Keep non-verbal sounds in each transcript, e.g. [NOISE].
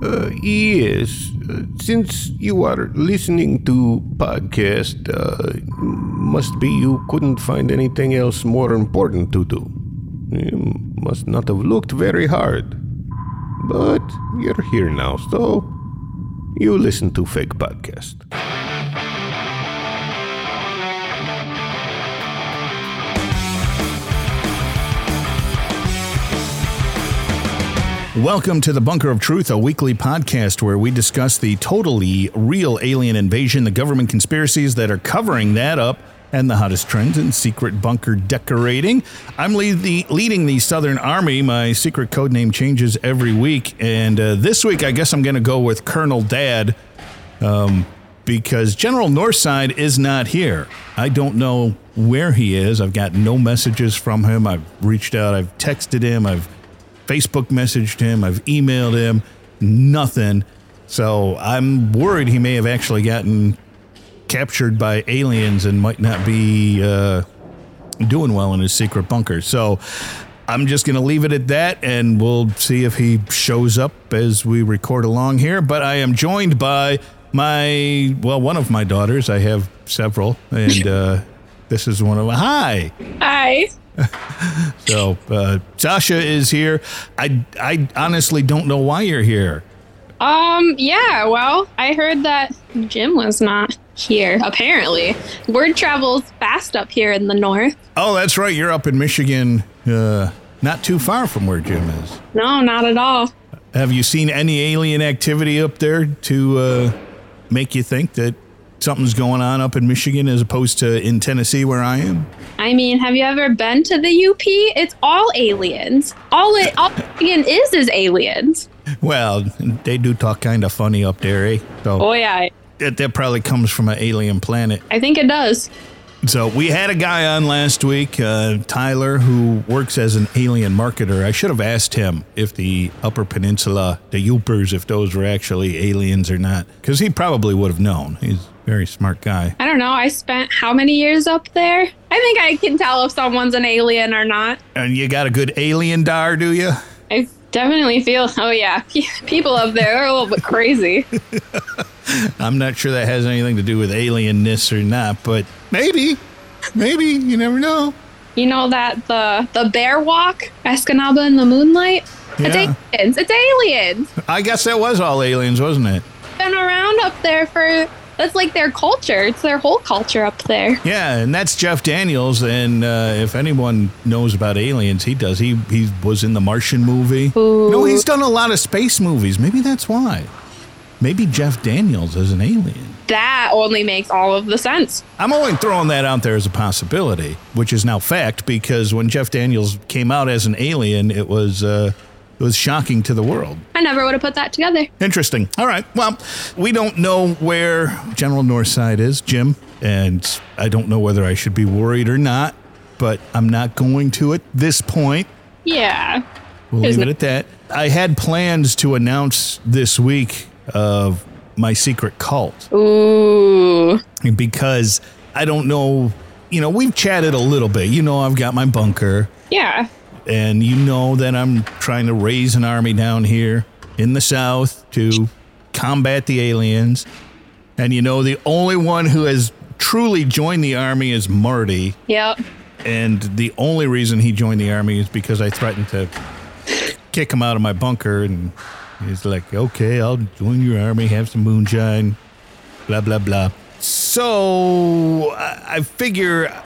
Uh, yes, uh, since you are listening to podcast, uh, must be you couldn't find anything else more important to do. You must not have looked very hard. But you're here now, so you listen to fake podcast. Welcome to the Bunker of Truth, a weekly podcast where we discuss the totally real alien invasion, the government conspiracies that are covering that up, and the hottest trends in secret bunker decorating. I'm lead the, leading the Southern Army. My secret code name changes every week, and uh, this week I guess I'm going to go with Colonel Dad um, because General Northside is not here. I don't know where he is. I've got no messages from him. I've reached out, I've texted him, I've Facebook messaged him, I've emailed him, nothing. So I'm worried he may have actually gotten captured by aliens and might not be uh, doing well in his secret bunker. So I'm just going to leave it at that and we'll see if he shows up as we record along here. But I am joined by my, well, one of my daughters. I have several, and uh, this is one of them. Hi. Hi. [LAUGHS] So uh, Sasha is here. I I honestly don't know why you're here. Um, yeah, well, I heard that Jim was not here, apparently. Word travels fast up here in the north. Oh, that's right. You're up in Michigan, uh, not too far from where Jim is. No, not at all. Have you seen any alien activity up there to uh, make you think that something's going on up in Michigan as opposed to in Tennessee where I am? I mean, have you ever been to the UP? It's all aliens. All it all Michigan is is aliens. Well, they do talk kind of funny up there, eh? So Oh yeah, that, that probably comes from an alien planet. I think it does. So we had a guy on last week, uh, Tyler, who works as an alien marketer. I should have asked him if the Upper Peninsula, the Yoopers, if those were actually aliens or not, because he probably would have known. He's very smart guy. I don't know. I spent how many years up there? I think I can tell if someone's an alien or not. And you got a good alien dar, do you? I definitely feel. Oh yeah, [LAUGHS] people up there are a little bit crazy. [LAUGHS] I'm not sure that has anything to do with alienness or not, but maybe, maybe you never know. You know that the the bear walk, Escanaba in the moonlight. Yeah. It's aliens. It's aliens. I guess that was all aliens, wasn't it? Been around up there for. That's like their culture. It's their whole culture up there. Yeah, and that's Jeff Daniels. And uh, if anyone knows about aliens, he does. He he was in the Martian movie. Ooh. No, he's done a lot of space movies. Maybe that's why. Maybe Jeff Daniels is an alien. That only makes all of the sense. I'm only throwing that out there as a possibility, which is now fact because when Jeff Daniels came out as an alien, it was uh, it was shocking to the world. I never would have put that together. Interesting. All right. Well, we don't know where General Northside is, Jim, and I don't know whether I should be worried or not, but I'm not going to at this point. Yeah. We'll There's leave it at that. I had plans to announce this week of my secret cult Ooh. because I don't know. You know, we've chatted a little bit. You know, I've got my bunker, Yeah. And you know that I'm trying to raise an army down here in the south to combat the aliens. And you know, the only one who has truly joined the army is Marty. Yep. And the only reason he joined the army is because I threatened to kick him out of my bunker. And he's like, okay, I'll join your army, have some moonshine, blah, blah, blah. So I figure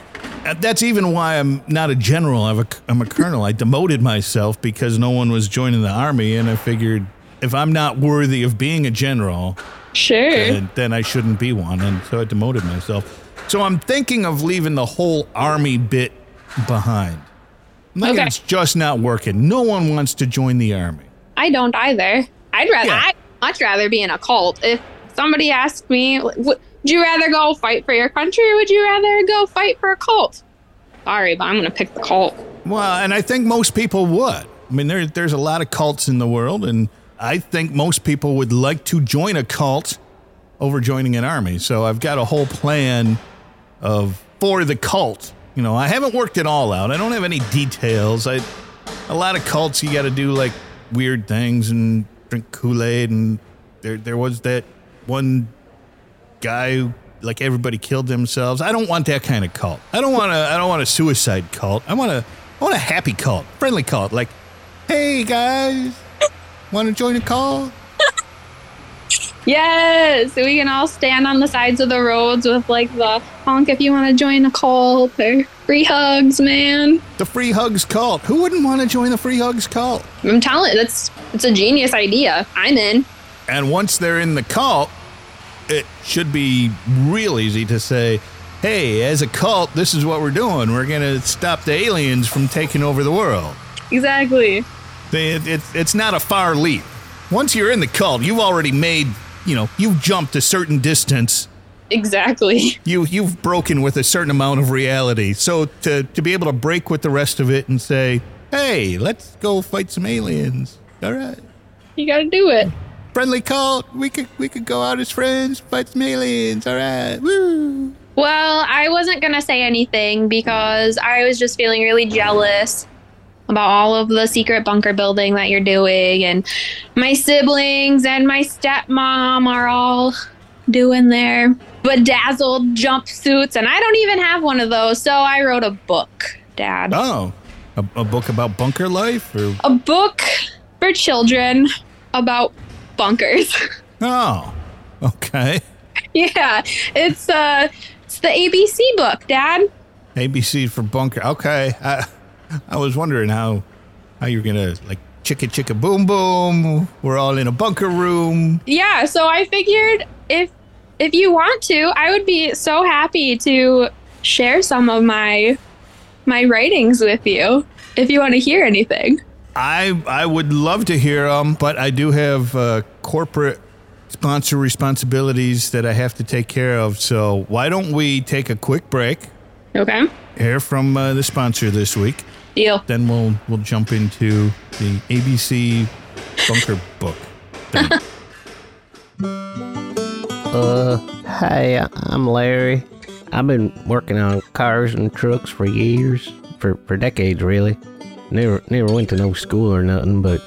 that's even why I'm not a general. I'm a, I'm a colonel. I demoted myself because no one was joining the army. And I figured if I'm not worthy of being a general, Sure. and then I shouldn't be one. And so I demoted myself. So I'm thinking of leaving the whole army bit behind. Like Okay. It's just not working. No one wants to join the army. I don't either. I'd rather. Yeah. I'd much rather be in a cult. If somebody asked me, w- would you rather go fight for your country or would you rather go fight for a cult? Sorry, but I'm gonna pick the cult. Well, and I think most people would. I mean, there, there's a lot of cults in the world, and I think most people would like to join a cult over joining an army. So I've got a whole plan of for the cult. You know, I haven't worked it all out. I don't have any details. I a lot of cults you got to do like weird things and drink Kool Aid, and there there was that one guy who like everybody killed themselves. I don't want that kind of cult. I don't want a I don't want a suicide cult. I want a I want a happy cult, friendly cult. Like, hey guys, want to join a cult? Yes, we can all stand on the sides of the roads with like the honk if you want to join a cult or free hugs, man. The free hugs cult. Who wouldn't want to join the free hugs cult? I'm telling that's it's a genius idea. I'm in. And once they're in the cult, it should be real easy to say, hey, as a cult, this is what we're doing. We're going to stop the aliens from taking over the world. Exactly. They, it, it, it's not a far leap. Once you're in the cult, you've already made, you know, you've jumped a certain distance. Exactly. [LAUGHS] You, you've broken with a certain amount of reality. So to, to be able to break with the rest of it and say, hey, let's go fight some aliens. All right. You got to do it. Friendly cult. We could we could go out as friends, fight some aliens. All right. Woo. Well, I wasn't going to say anything because I was just feeling really jealous about all of the secret bunker building that you're doing. And my siblings and my stepmom are all doing their bedazzled jumpsuits. And I don't even have one of those. So I wrote a book, Dad. Oh, a, a book about bunker life? Or? A book for children about bunkers. [LAUGHS] Oh, okay. yeah, it's uh, it's the ABC book, Dad. ABC for bunker. Okay, I, I was wondering how how you're gonna like chicka chicka boom boom. We're all in a bunker room. Yeah, so I figured if if you want to, I would be so happy to share some of my my writings with you if you want to hear anything. I I would love to hear them, but I do have uh, corporate sponsor responsibilities that I have to take care of. So why don't we take a quick break? Okay. Hear from uh, the sponsor this week. Deal. Then we'll we'll jump into the ABC bunker book. thing. [LAUGHS] Uh, hi, I'm Larry. I've been working on cars and trucks for years, for, for decades really. Never never went to no school or nothing, but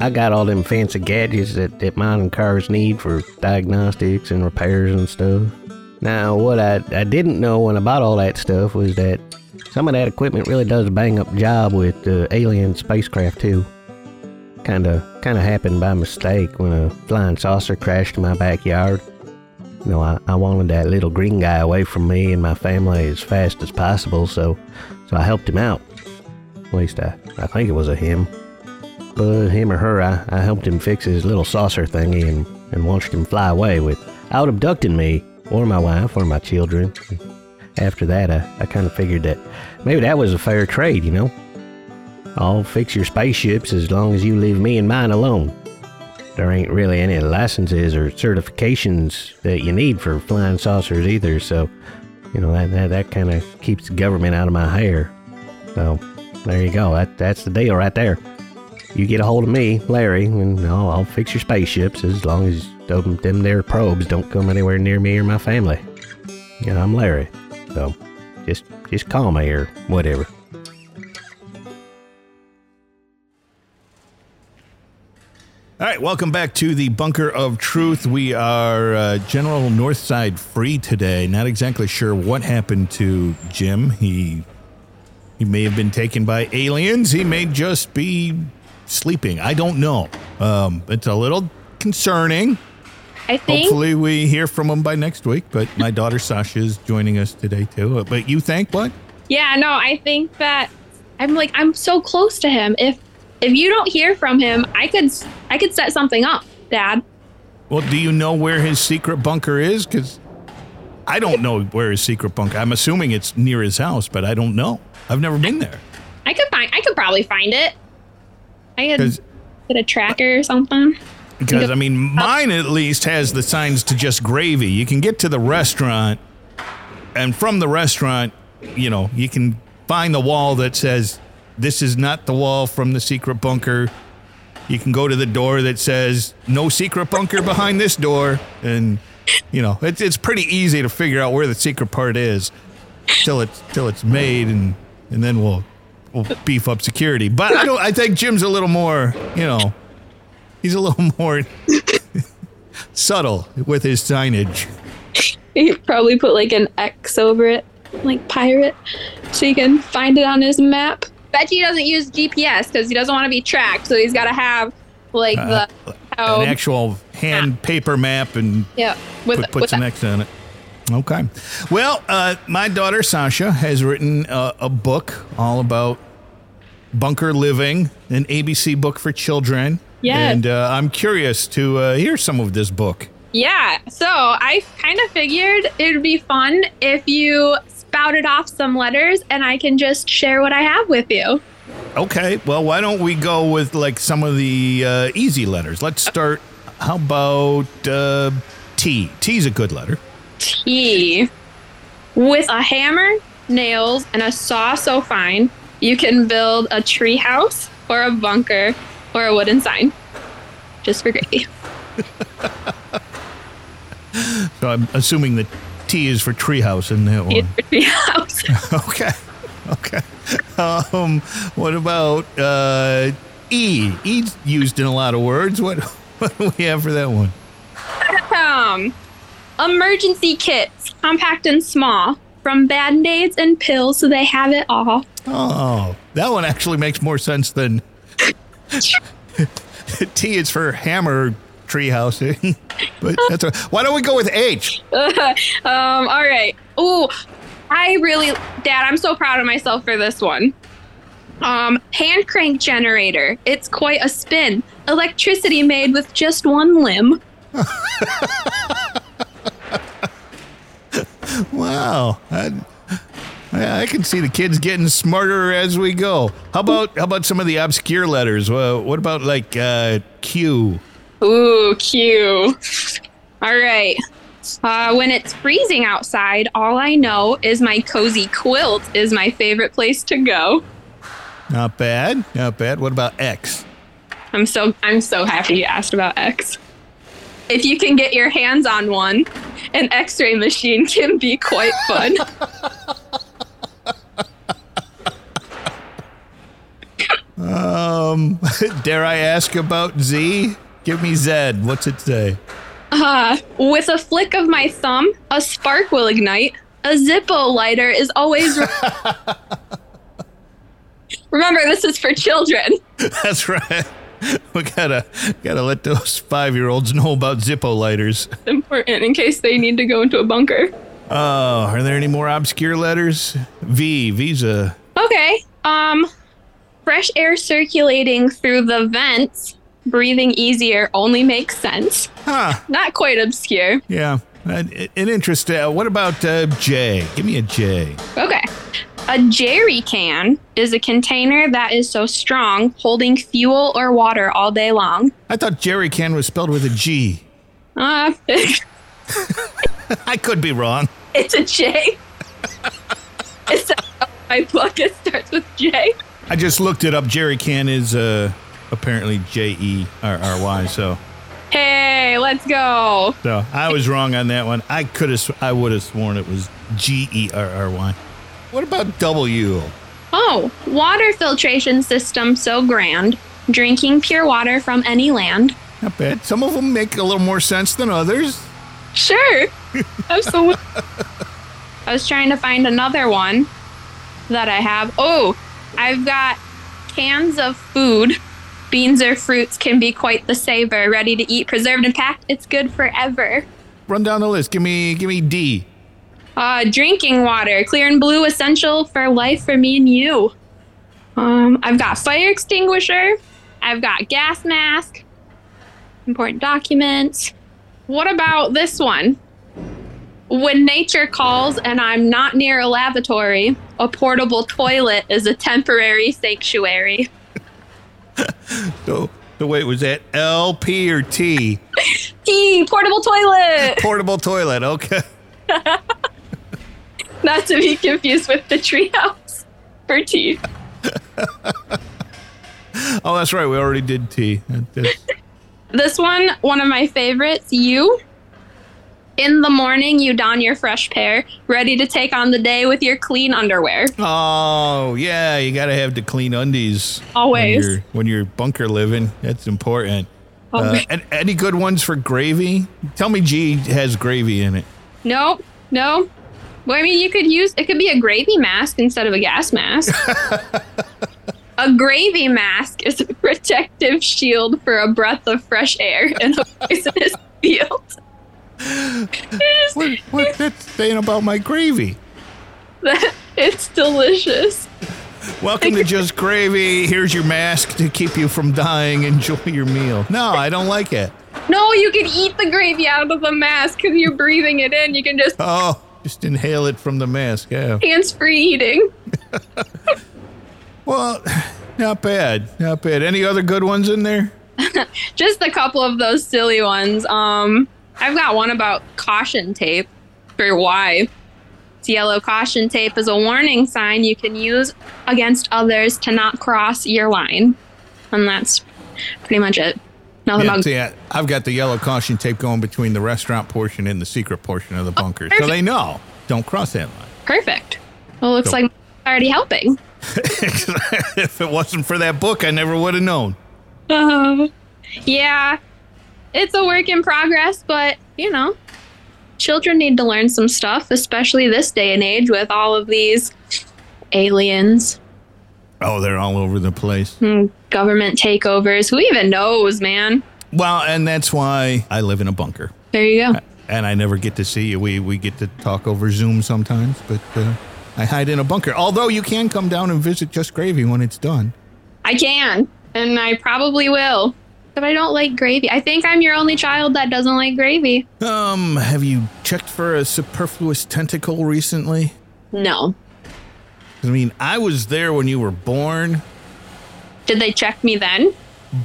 I got all them fancy gadgets that, that modern cars need for diagnostics and repairs and stuff. Now, what I, I didn't know when I bought all that stuff was that some of that equipment really does a bang up job with uh, alien spacecraft too. Kinda, kinda happened by mistake when a flying saucer crashed in my backyard. You know, I, I wanted that little green guy away from me and my family as fast as possible, so so I helped him out. At least I, I think it was a him. Him or her, I, I helped him fix his little saucer thingy and, and watched him fly away without abducting me or my wife or my children. After that, I, I kind of figured that maybe that was a fair trade, you know? I'll fix your spaceships as long as you leave me and mine alone. There ain't really any licenses or certifications that you need for flying saucers either, so, you know, that, that, that kind of keeps the government out of my hair. So, there you go. That, that's the deal right there. You get a hold of me, Larry, and I'll, I'll fix your spaceships as long as them, them there probes don't come anywhere near me or my family. Yeah, I'm Larry, so just just call me or whatever. All right, welcome back to the Bunker of Truth. We are uh, General Northside free today. Not exactly sure what happened to Jim. He he may have been taken by aliens. He may just be sleeping. I don't know. Um, it's a little concerning. I think Hopefully, we hear from him by next week. But my [LAUGHS] daughter Sasha is joining us today too. Uh, But you think what? Yeah, no, I think that I'm like I'm so close to him. If if you don't hear from him, I could I could set something up, Dad. Well, do you know where his secret bunker is? Because I don't know where his secret bunker. I'm assuming it's near his house, but I don't know. I've never been there. I could find I could probably find it. I 'Cause- get a tracker or something. Because I mean, mine at least has the signs to just gravy. You can get to the restaurant, and from the restaurant, you know, you can find the wall that says, "This is not the wall from the secret bunker." You can go to the door that says, "No secret bunker behind this door," and you know, it's it's pretty easy to figure out where the secret part is till it's till it's made, and and then we'll we'll beef up security. But I don't. I think Jim's a little more, you know He's a little [LAUGHS] more subtle with his signage. He probably put like an X over it, like pirate, so you can find it on his map. Bet he doesn't use GPS because he doesn't want to be tracked, so he's got to have like Uh, the how An actual hand paper map and yeah with put, puts with an X on it. Okay. Well, uh, my daughter Sasha has written uh, a book all about bunker living, an ABC book for children. Yes. And uh, I'm curious to uh, hear some of this book. Yeah, so I kind of figured it would be fun if you spouted off some letters and I can just share what I have with you. Okay. Well, why don't we go with like some of the uh, easy letters? Let's start. How about uh, T? is a good letter. T. With a hammer, nails, and a saw so fine, you can build a tree house or a bunker or a wooden sign. Just for gravy. [LAUGHS] So I'm assuming that T is for treehouse in that one. for tree house. [LAUGHS] Okay. Okay. Um, what about uh, E? E's used in a lot of words. What, [LAUGHS] what do we have for that one? um, emergency kits, compact and small. From band aids and pills, so they have it all. Oh, that one actually makes more sense than [LAUGHS] T is for hammer treehouse. [LAUGHS] but that's a, why don't we go with H? [LAUGHS] um, all right. Ooh, I really, Dad, I'm so proud of myself for this one. Um, hand crank generator. It's quite a spin. Electricity made with just one limb. Wow. I, I can see the kids getting smarter as we go. How about how about some of the obscure letters? Well, what about like uh, Q? Ooh, Q. All right. Uh, when it's freezing outside, all I know is my cozy quilt is my favorite place to go. Not bad. Not bad. What about X? I'm so I'm so happy you asked about X. If you can get your hands on one, an X-ray machine can be quite fun. [LAUGHS] Um, [LAUGHS] dare I ask about Z? Give me Z. What's it say? Uh, with a flick of my thumb, a spark will ignite. A Zippo lighter is always. [LAUGHS] Remember, this is for children. That's right. [LAUGHS] We gotta gotta let those five year olds know about Zippo lighters. It's Important in case they need to go into a bunker. Oh, are there any more obscure letters? V. Visa. Okay. Um, fresh air circulating through the vents, breathing easier only makes sense. Huh. Not quite obscure. Yeah. An, an interest. Uh, what about uh, J? Give me a J. Okay. A jerry can is a container that is so strong, holding fuel or water all day long. I thought jerry can was spelled with a G. Uh, [LAUGHS] I could be wrong. it's a J. [LAUGHS] it's a, my book. It starts with J. I just looked it up. Jerry can is uh, apparently J E R R Y. So, Hey, let's go. so I was wrong on that one. I could have. I would have sworn it was G E R R Y. What about W? Oh, water filtration system so grand. Drinking pure water from any land. Not bad. Some of them make a little more sense than others. Sure. [LAUGHS] Absolutely. I was trying to find another one that I have. Oh, I've got cans of food. Beans or fruits can be quite the savor. Ready to eat, preserved and packed. It's good forever. Run down the list. Give me, give me D. Uh, drinking water, clear and blue, essential for life for me and you. Um, I've got fire extinguisher. I've got gas mask. Important documents. What about this one? When nature calls and I'm not near a lavatory, a portable toilet is a temporary sanctuary. [LAUGHS] So, so wait, was that L, P, or T? [LAUGHS] T, portable toilet! Portable toilet. Okay. [LAUGHS] [LAUGHS] Not to be confused with the treehouse for tea. [LAUGHS] Oh, that's right. We already did tea. [LAUGHS] This one, one of my favorites, you. In the morning, you don your fresh pair, ready to take on the day with your clean underwear. Oh, yeah. You got to have the clean undies. Always. When you're, when you're bunker living. That's important. Uh, and any good ones for gravy? Tell me G has gravy in it. Nope, no. Well, I mean, you could use it. Could be a gravy mask instead of a gas mask. [LAUGHS] a gravy mask is a protective shield for a breath of fresh air in a poisonous field. What, what that's saying about my gravy? it's delicious. Welcome to Just Gravy. Here's your mask to keep you from dying. Enjoy your meal. No, I don't like it. No, you can eat the gravy out of the mask because you're breathing it in. You can just Oh, just inhale it from the mask. Yeah. hands-free eating. [LAUGHS] Well, not bad. Not bad. Any other good ones in there? [LAUGHS] just a couple of those silly ones. Um, I've got one about caution tape for why. It's yellow caution tape is a warning sign you can use against others to not cross your line, and that's pretty much it. Nothing Yeah, about see, I- I've got the yellow caution tape going between the restaurant portion and the secret portion of the bunker. So they know. Don't cross that line. perfect. Well, looks Cool. like already helping. [LAUGHS] if it wasn't for that book, I never would have known. Uh, yeah, it's a work in progress, but you know, children need to learn some stuff, especially this day and age with all of these aliens, Oh, they're all over the place. and government takeovers. Who even knows, man? Well, and that's why I live in a bunker. There you go. And I never get to see you. We we get to talk over Zoom sometimes, but uh, I hide in a bunker. Although you can come down and visit Just Gravy when it's done. I can, and I probably will. But I don't like gravy. I think I'm your only child that doesn't like gravy. Um, have you checked for a superfluous tentacle recently? No. I mean, I was there when you were born, Did they check me then?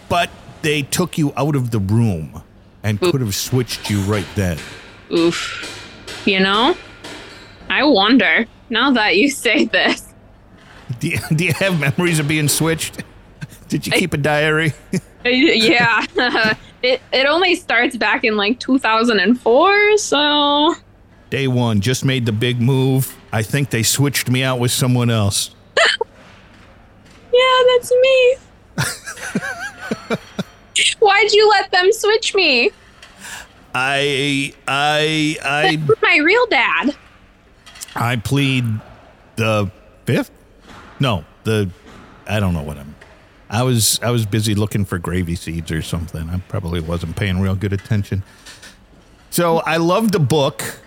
but they took you out of the room and could have switched you right then. Oof. You know? I wonder, now that you [LAUGHS] say this. Do you, do you have memories of being switched? Did you keep a diary? [LAUGHS] yeah. [LAUGHS] it it only starts back in like 2004, so Day one, just made the big move. I think they switched me out with someone else. yeah, that's me. Why'd you let them switch me? I I I That's my real dad. I plead the fifth. No, the I don't know what I'm. I was I was busy looking for gravy seeds or something. I probably wasn't paying real good attention. So I love the book.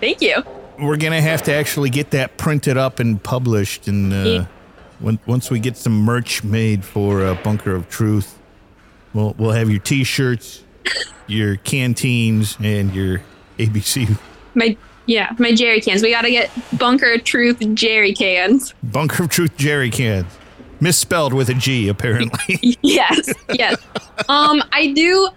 Thank you. We're gonna have to actually get that printed up and published, and uh, Yeah. when, once we get some merch made for uh, Bunker of Truth, we'll we'll have your T-shirts, your canteens, and your ABC My yeah, my jerry cans. We gotta get Bunker of Truth jerry cans. Bunker of Truth jerry cans. Misspelled with a G, apparently. [LAUGHS] yes, yes. Um, I do.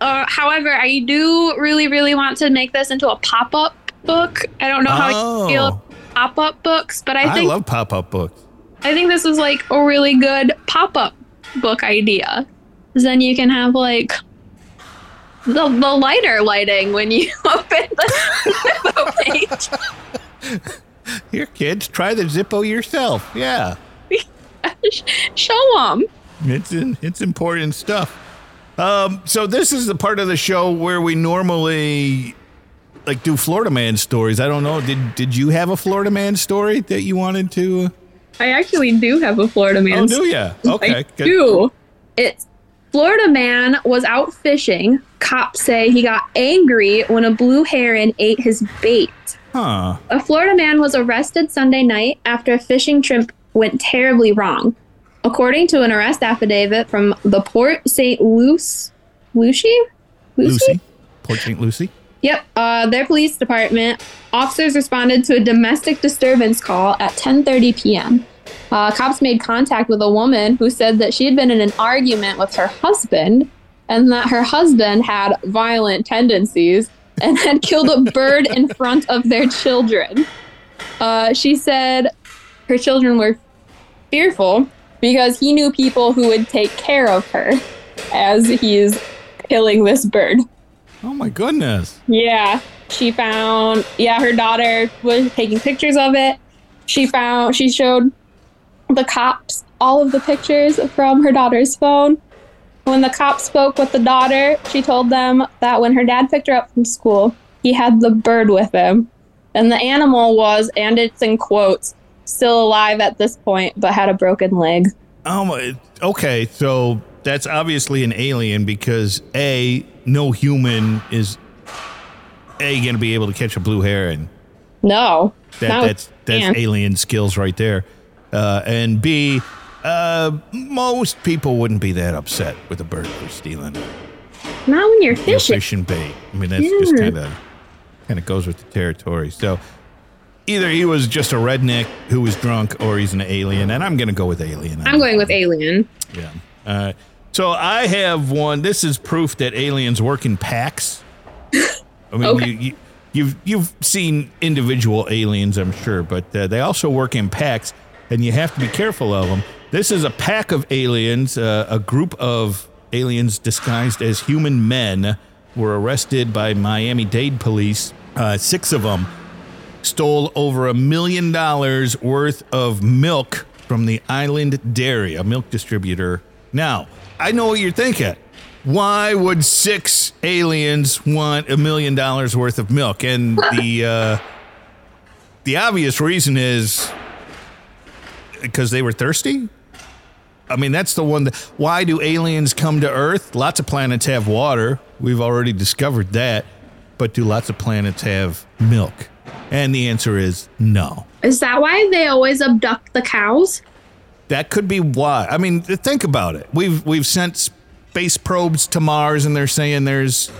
Uh, however, I do really, really want to make this into a pop-up book. I don't know how Oh. you feel pop-up books, but I I think I love pop up books. I think this is like a really good pop-up book idea. Then you can have like the, the lighter lighting when you [LAUGHS] open the page. [LAUGHS] Here, kids, try the Zippo yourself. Yeah, [LAUGHS] Show them. it's in, it's important stuff. Um, so this is the part of the show where we normally like do Florida man stories. I don't know. Did did you have a Florida man story that you wanted to? Uh? I actually do have a Florida man. Oh, do ya? Okay, I good. do. It's Florida man was out fishing. Cops say he got angry when a blue heron ate his bait. Huh. A Florida man was arrested Sunday night after a fishing trip went terribly wrong. According to an arrest affidavit from the Port St. Lucie, Lucy? Lucy, Port St. Lucie. Yep. Uh, their police department officers responded to a domestic disturbance call at 10:30 p.m. Uh, cops made contact with a woman who said that she had been in an argument with her husband, and that her husband had violent tendencies and [LAUGHS] had killed a bird in front of their children. Uh, she said her children were fearful because he knew people who would take care of her as he's killing this bird. Oh my goodness. Yeah. She found, yeah, her daughter was taking pictures of it. She found, she showed the cops all of the pictures from her daughter's phone. when the cop spoke with the daughter, she told them that when her dad picked her up from school, he had the bird with him. And the animal was, and it's in quotes, still alive at this point, but had a broken leg. Oh my. Okay, so that's obviously an alien because a no human is a going to be able to catch a blue heron. No. That, no, that's that's alien skills right there. Uh, and B, uh, most people wouldn't be that upset with a bird for stealing Not when you're your fishing. fishing bait. I mean, that's just kind of kind of goes with the territory. So either he was just a redneck who was drunk, or he's an alien. And I'm going to go with alien. I'm going with alien. Yeah. Uh, so I have one. This is proof that aliens work in packs. I mean, Okay. you, you, you've you've seen individual aliens, I'm sure, but uh, they also work in packs, and you have to be careful of them. This is a pack of aliens. Uh, a group of aliens disguised as human men were arrested by Miami-Dade police. Uh, six of them stole over a million dollars worth of milk from the Island Dairy, a milk distributor. Now, I know what you're thinking. Why would six aliens want a million dollars worth of milk? And the [LAUGHS] uh, the obvious reason is because they were thirsty. I mean, that's the one that. Why do aliens come to Earth? Lots of planets have water. We've already discovered that. But do lots of planets have milk? And the answer is no. Is that why they always abduct the cows? That could be why. I mean, think about it. We've we've sent space probes to Mars, and they're saying there's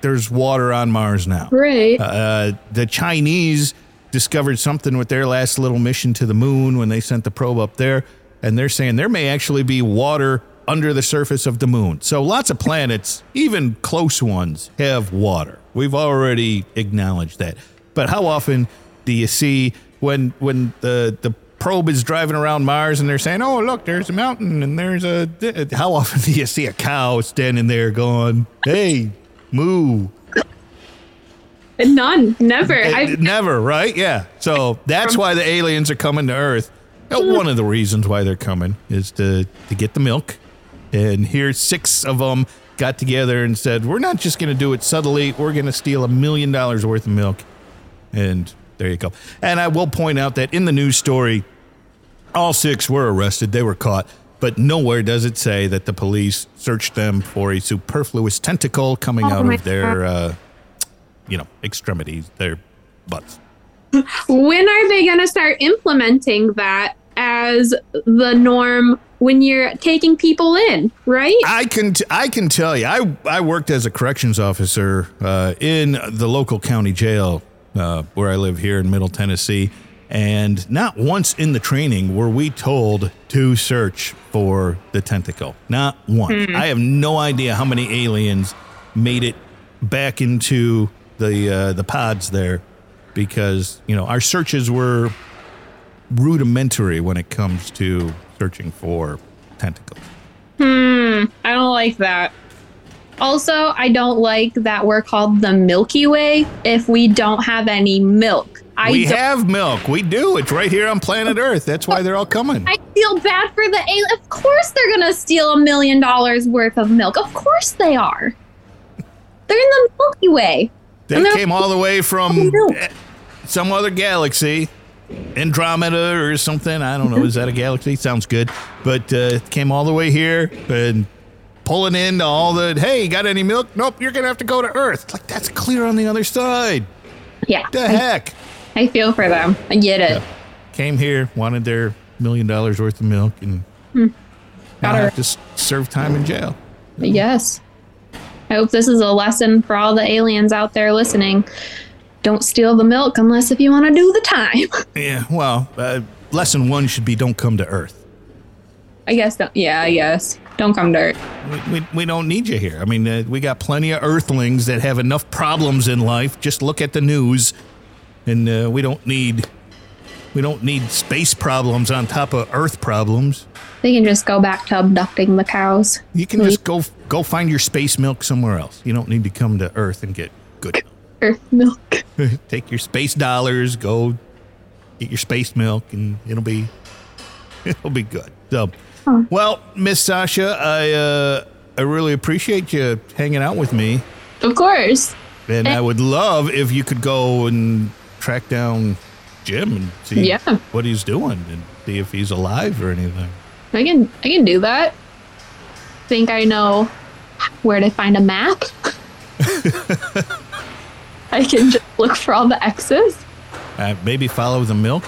there's water on Mars now. Right. Uh, the Chinese discovered something with their last little mission to the moon when they sent the probe up there, and they're saying there may actually be water under the surface of the moon. So lots of planets, even close ones, have water. We've already acknowledged that. But how often do you see when when the the probe is driving around Mars and they're saying, "Oh, look, there's a mountain and there's a." How often [LAUGHS] do you see a cow standing there going, "Hey, moo"? None. Never. Uh, I Never, right? Yeah. So that's why the aliens are coming to Earth. [LAUGHS] One of the reasons why they're coming is to to get the milk. And here, six of them got together and said, "We're not just going to do it subtly. We're going to steal a million dollars worth of milk." And there you go. And I will point out that in the news story, all six were arrested. They were caught. But nowhere does it say that the police searched them for a superfluous tentacle coming Oh out of their, uh, you know, extremities, their butts. when are they going to start implementing that as the norm when you're taking people in, right? I can t- I can tell you, I I worked as a corrections officer uh, in the local county jail uh, where I live here in Middle Tennessee, and not once in the training were we told to search for the tentacle. Not once. I have no idea how many aliens made it back into the uh, the pods there, because you know our searches were rudimentary when it comes to searching for tentacles. Hmm, I don't like that. Also, I don't like that we're called the Milky Way if we don't have any milk. I we have milk. We do. It's right here on planet Earth. That's why they're all coming. I feel bad for the alien. Of course, they're gonna steal a million dollars worth of milk. Of course, they are. They're in the Milky Way. They came all the way from some other galaxy, Andromeda or something. I don't know. Is that a galaxy? Sounds good. But uh, it came all the way here and pulling into all the. Hey, got any milk? Nope. You're gonna have to go to Earth. It's like that's clear on the other side. Yeah, The I, heck. I feel for them. I get it. Came here, wanted their million dollars worth of milk, and now Gotta- have to serve time in jail. Yes. I hope this is a lesson for all the aliens out there listening. Don't steal the milk unless if you want to do the time. [LAUGHS] Yeah. Well, uh, lesson one should be don't come to Earth. I guess. Don't, yeah. I guess. Don't come dirt. We, we, we don't need you here. I mean, uh, we got plenty of Earthlings that have enough problems in life. Just look at the news, and uh, we don't need we don't need space problems on top of Earth problems. They can just go back to abducting the cows. You can just go go find your space milk somewhere else. You don't need to come to Earth and get good [LAUGHS] Earth milk. milk. [LAUGHS] Take your space dollars, go get your space milk, and it'll be [LAUGHS] it'll be good. So. Well, Miss Sasha, I uh, I really appreciate you hanging out with me, Of course. and I would love if you could go and track down Jim and see Yeah. what he's doing and see if he's alive or anything. I can I can do that. Think I know where to find a map. [LAUGHS] I can just look for all the X's. Uh, maybe follow the milk.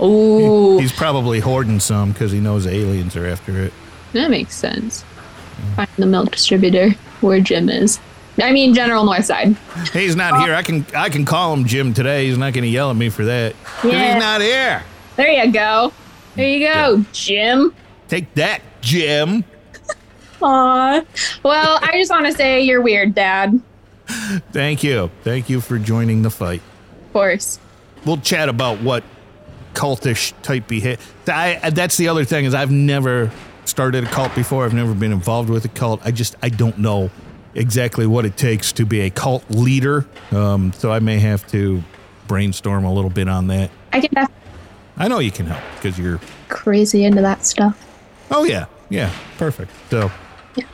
Oh, He's probably hoarding some because he knows aliens are after it. that makes sense. Find the milk distributor where Jim is. I mean, General Northside. He's not here. I can I can call him Jim today. He's not going to yell at me for that. Yeah. He's not here. There you go. There you go, Jim. Take that, Jim. [LAUGHS] Aw. Well, I just want to say you're weird, Dad. Thank you. Thank you for joining the fight. Of course. We'll chat about what cultish type behavior. I, that's the other thing is I've never started a cult before. I've never been involved with a cult. I just I don't know exactly what it takes to be a cult leader. Um, so I may have to brainstorm a little bit on that. I can def- I know you can help because you're. crazy into that stuff. Oh yeah, yeah, perfect. So, yeah.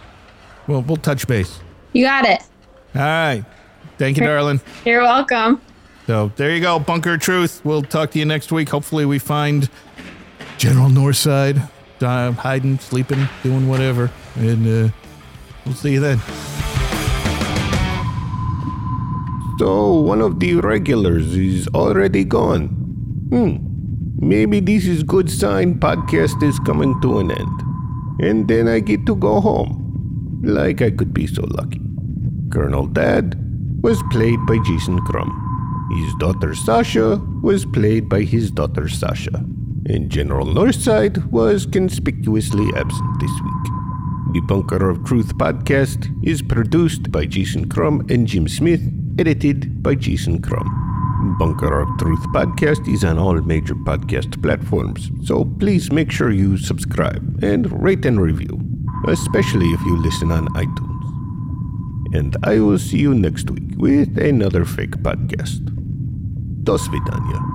well, we'll touch base. You got it. All right. Thank you, darling. You're welcome. So there you go, Bunker Truth. We'll talk to you next week. Hopefully, we find General Northside uh, hiding, sleeping, doing whatever, and uh, we'll see you then. So one of the regulars is already gone. Hmm. Maybe this is good sign podcast is coming to an end. And then I get to go home. Like I could be so lucky. Colonel Dad was played by Jason Crum. His daughter Sasha was played by his daughter Sasha. And General Northside was conspicuously absent this week. The Bunker of Truth podcast is produced by Jason Crum and Jim Smith, edited by Jason Crum. Bunker of Truth podcast is on all major podcast platforms, so please make sure you subscribe and rate and review, especially if you listen on iTunes. And I will see you next week with another fake podcast. Do widzenia.